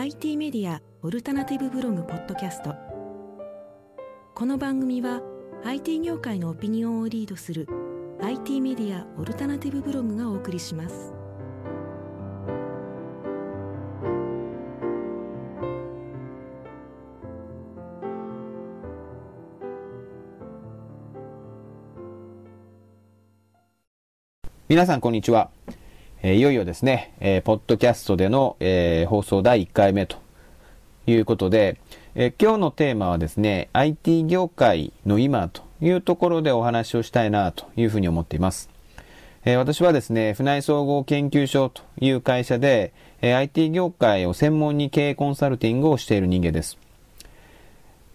IT メディアオルタナティブブログポッドキャストこの番組は IT 業界のオピニオンをリードする IT メディアオルタナティブブログがお送りします皆さんこんにちは。えいよいよですね、えーポッドキャストでの、えー放送第1回目ということで、えー今日のテーマはですね、IT 業界の今というところでお話をしたいなというふうに思っています。え私はですね、船井総合研究所という会社で、え IT 業界を専門に経営コンサルティングをしている人間です。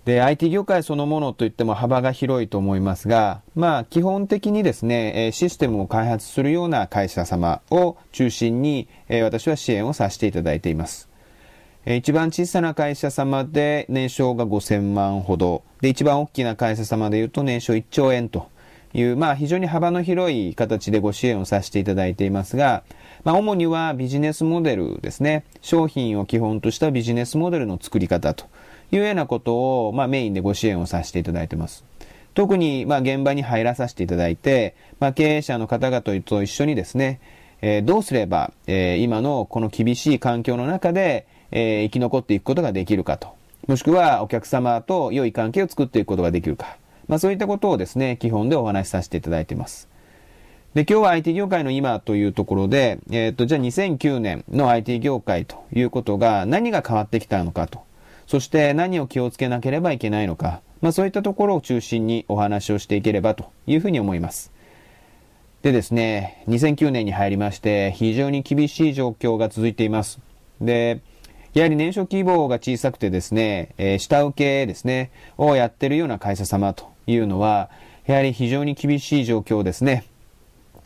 で、IT 業界そのものといっても幅が広いと思いますが、まあ基本的にですね、システムを開発するような会社様を中心に、私は支援をさせていただいています。一番小さな会社様で年商が5000万ほど、で、一番大きな会社様で言うと年商1兆円という、まあ非常に幅の広い形でご支援をさせていただいていますが、まあ主にはビジネスモデルですね。商品を基本としたビジネスモデルの作り方というようなことを、まあメインでご支援をさせていただいてます。特に、まあ現場に入らさせていただいて、まあ経営者の方々と一緒にですね、えーどうすれば、えー今のこの厳しい環境の中で、えー生き残っていくことができるかと。もしくはお客様と良い関係を作っていくことができるか。まあそういったことをですね、基本でお話しさせていただいています。で、今日は IT 業界の今というところで、えっ、と、じゃあ2009年の IT 業界ということが何が変わってきたのかと。そして何を気をつけなければいけないのか。まあそういったところを中心にお話をしていければというふうに思います。でですね、2009年に入りまして、非常に厳しい状況が続いています。で、やはり年初規模が小さくてですね、えー下請けですね、をやってるような会社様というのは、やはり非常に厳しい状況ですね。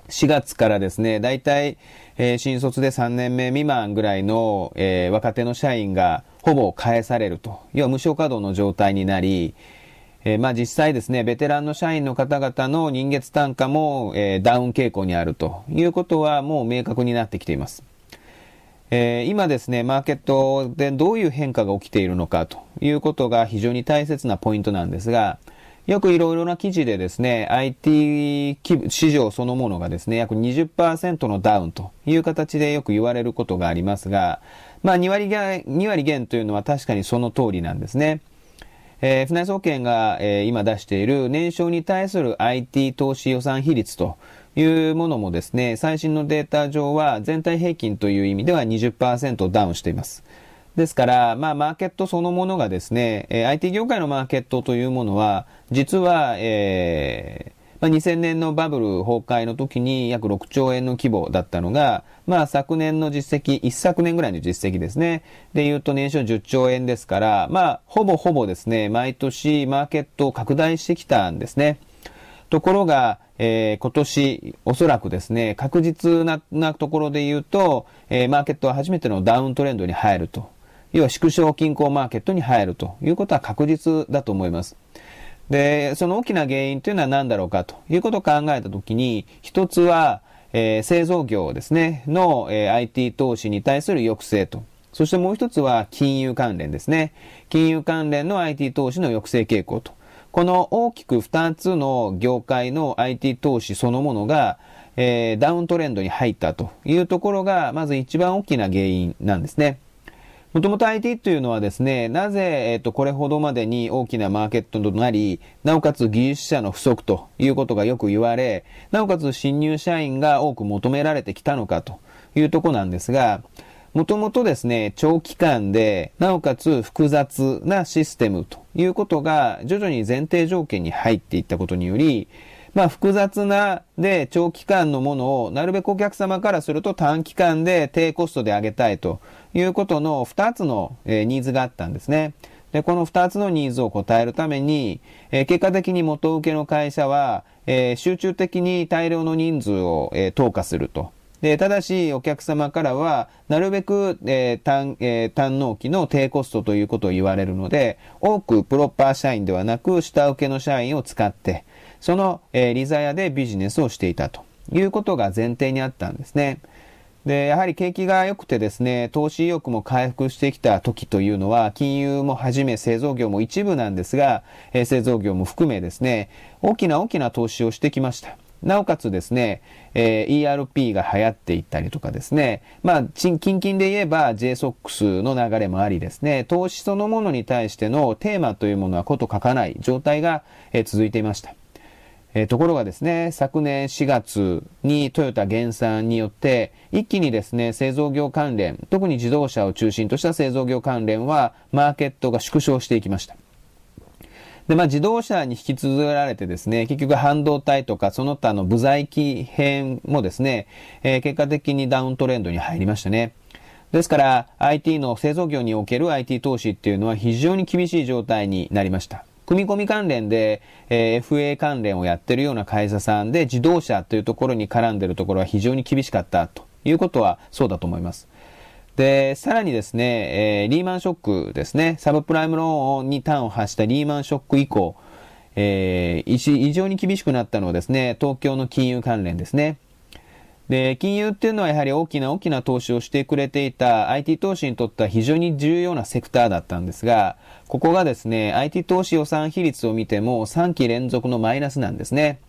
4月からですね、大体、えー新卒で3年目未満ぐらいの、えー若手の社員がほぼ返されると。要は無償稼働の状態になり、えーまあ実際ですね、ベテランの社員の方々の人月単価も、えーダウン傾向にあるということはもう明確になってきています。えー今ですね、マーケットでどういう変化が起きているのかということが非常に大切なポイントなんですが、よくいろいろな記事でですね、IT 市場そのものがですね、約20%のダウンという形でよく言われることがありますが、まあ2割減、2割減というのは確かにその通りなんですね。えー船井総研が、えー今出している年商に対する IT 投資予算比率というものもですね、最新のデータ上は全体平均という意味では20%ダウンしています。ですから、まあ、マーケットそのものがですね、えー IT 業界のマーケットというものは、実は、えーまあ、2000年のバブル崩壊の時に約6兆円の規模だったのが、まあ昨年の実績、一昨年ぐらいの実績ですね。で言うと年商10兆円ですから、まあほぼほぼですね、毎年マーケットを拡大してきたんですね。ところが、えー今年、おそらくですね、確実ななところで言うと、えーマーケットは初めてのダウントレンドに入ると。要は縮小均衡マーケットに入るということは確実だと思います。で、その大きな原因というのは何だろうかということを考えたときに、一つは、えー製造業ですね、の、えー IT 投資に対する抑制と。そしてもう一つは金融関連ですね。金融関連の IT 投資の抑制傾向と。この大きく二つの業界の IT 投資そのものが、えーダウントレンドに入ったというところが、まず一番大きな原因なんですね。もともと IT というのはですね、なぜ、えっ、と、これほどまでに大きなマーケットとなり、なおかつ技術者の不足ということがよく言われ、なおかつ新入社員が多く求められてきたのかというところなんですが、もともとですね、長期間で、なおかつ複雑なシステムということが徐々に前提条件に入っていったことにより、まあ複雑なで長期間のものをなるべくお客様からすると短期間で低コストで上げたいということの2つの、ニーズがあったんですね。で、この2つのニーズを応えるために、結果的に元請けの会社は、集中的に大量の人数を、投下すると。で、ただし、お客様からは、なるべく、えー単、えー単納期の低コストということを言われるので、多くプロッパー社員ではなく、下請けの社員を使って、その、えーリザヤでビジネスをしていたということが前提にあったんですね。で、やはり景気が良くてですね、投資意欲も回復してきた時というのは、金融もはじめ製造業も一部なんですが、え、製造業も含めですね、大きな大きな投資をしてきました。なおかつですね、えー、ERP が流行っていったりとかですね、まあ、近々で言えば JSOX の流れもありですね、投資そのものに対してのテーマというものはこと書かない状態が、えー、続いていました。えー、ところがですね、昨年4月にトヨタ減産によって、一気にですね、製造業関連、特に自動車を中心とした製造業関連は、マーケットが縮小していきました。で、まあ自動車に引き継がれてですね、結局半導体とかその他の部材機編もですね、えー、結果的にダウントレンドに入りましたね。ですから IT の製造業における IT 投資っていうのは非常に厳しい状態になりました。組み込み関連で、えー、FA 関連をやってるような会社さんで自動車というところに絡んでるところは非常に厳しかったということはそうだと思います。で、さらにですね、えー、リーマンショックですね、サブプライムローンに端を発したリーマンショック以降、えー、異常に厳しくなったのはですね、東京の金融関連ですね。で、金融っていうのはやはり大きな大きな投資をしてくれていた IT 投資にとっては非常に重要なセクターだったんですが、ここがですね、IT 投資予算比率を見ても3期連続のマイナスなんですね。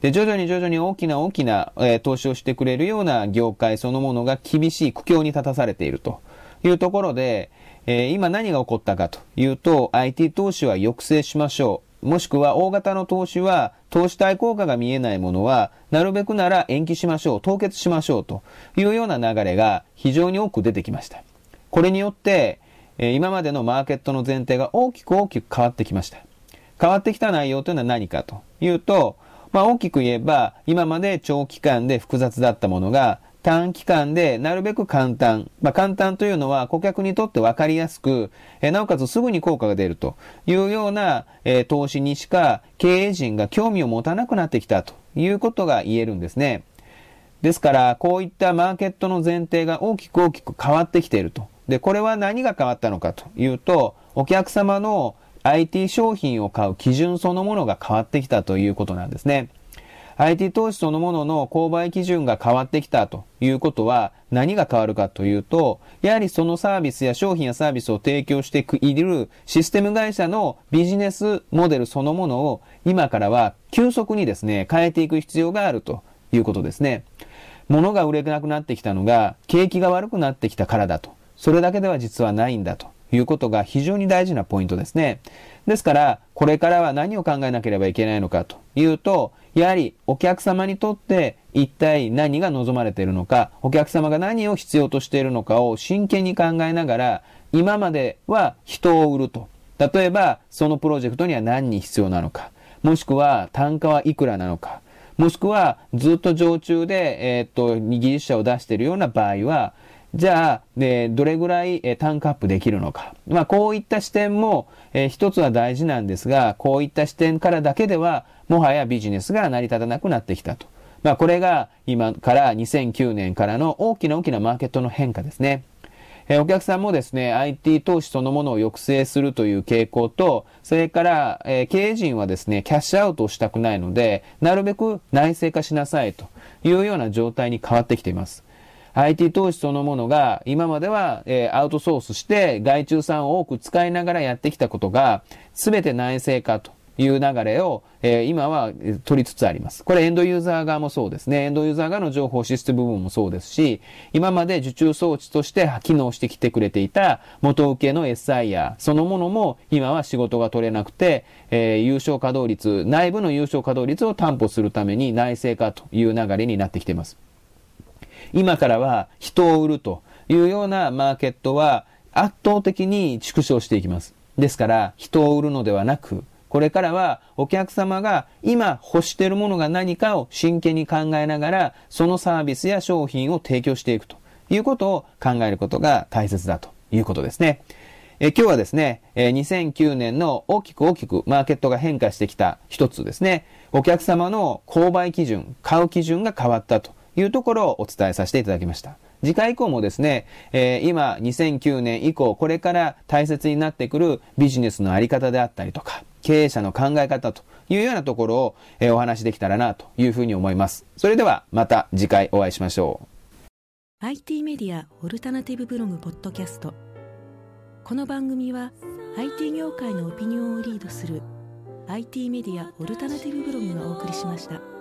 で、徐々に徐々に大きな大きな、えー、投資をしてくれるような業界そのものが厳しい苦境に立たされているというところで、えー、今何が起こったかというと、IT 投資は抑制しましょう。もしくは大型の投資は、投資対効果が見えないものは、なるべくなら延期しましょう、凍結しましょうというような流れが非常に多く出てきました。これによって、今までのマーケットの前提が大きく大きく変わってきました。変わってきた内容というのは何かというと、まあ大きく言えば、今まで長期間で複雑だったものが、短期間でなるべく簡単。まあ簡単というのは顧客にとって分かりやすく、えなおかつすぐに効果が出るというような、え投資にしか経営陣が興味を持たなくなってきたということが言えるんですね。ですから、こういったマーケットの前提が大きく大きく変わってきていると。で、これは何が変わったのかというと、お客様の IT 商品を買う基準そのものが変わってきたということなんですね。IT 投資そのものの購買基準が変わってきたということは何が変わるかというと、やはりそのサービスや商品やサービスを提供しているシステム会社のビジネスモデルそのものを今からは急速にですね、変えていく必要があるということですね。物が売れなくなってきたのが景気が悪くなってきたからだと。それだけでは実はないんだと。いうことが非常に大事なポイントですね。ですから、これからは何を考えなければいけないのかというと、やはりお客様にとって一体何が望まれているのか、お客様が何を必要としているのかを真剣に考えながら、今までは人を売ると。例えば、そのプロジェクトには何に必要なのか。もしくは単価はいくらなのか。もしくはずっと常駐で、えー、っと、技術者を出しているような場合は、じゃあ、えどれぐらい、え単価アップできるのか。まあ、こういった視点も、えー、一つは大事なんですが、こういった視点からだけでは、もはやビジネスが成り立たなくなってきたと。まあ、これが今から2009年からの大きな大きなマーケットの変化ですね。え、お客さんもですね、IT 投資そのものを抑制するという傾向と、それから、えー、経営陣はですね、キャッシュアウトをしたくないので、なるべく内製化しなさいというような状態に変わってきています。IT 投資そのものが今までは、えー、アウトソースして外注さんを多く使いながらやってきたことが全て内製化という流れを、えー、今は取りつつあります。これエンドユーザー側もそうですね。エンドユーザー側の情報システム部分もそうですし、今まで受注装置として機能してきてくれていた元請けの SIR そのものも今は仕事が取れなくて、えー、優勝稼働率、内部の優勝稼働率を担保するために内製化という流れになってきています。今からは人を売るというようなマーケットは圧倒的に縮小していきます。ですから、人を売るのではなく、これからはお客様が今欲しているものが何かを真剣に考えながら、そのサービスや商品を提供していくということを考えることが大切だということですね。え今日はですね、え2009年の大きく大きくマーケットが変化してきた一つですね、お客様の購買基準、買う基準が変わったというところをお伝えさせていただきました。次回以降もですね、えー、今2009年以降、これから大切になってくるビジネスのあり方であったりとか、経営者の考え方というようなところを、えー、お話しできたらなというふうに思います。それではまた次回お会いしましょう。IT メディアオルタナティブブログポッドキャストこの番組は IT 業界のオピニオンをリードする IT メディアオルタナティブブログがお送りしました。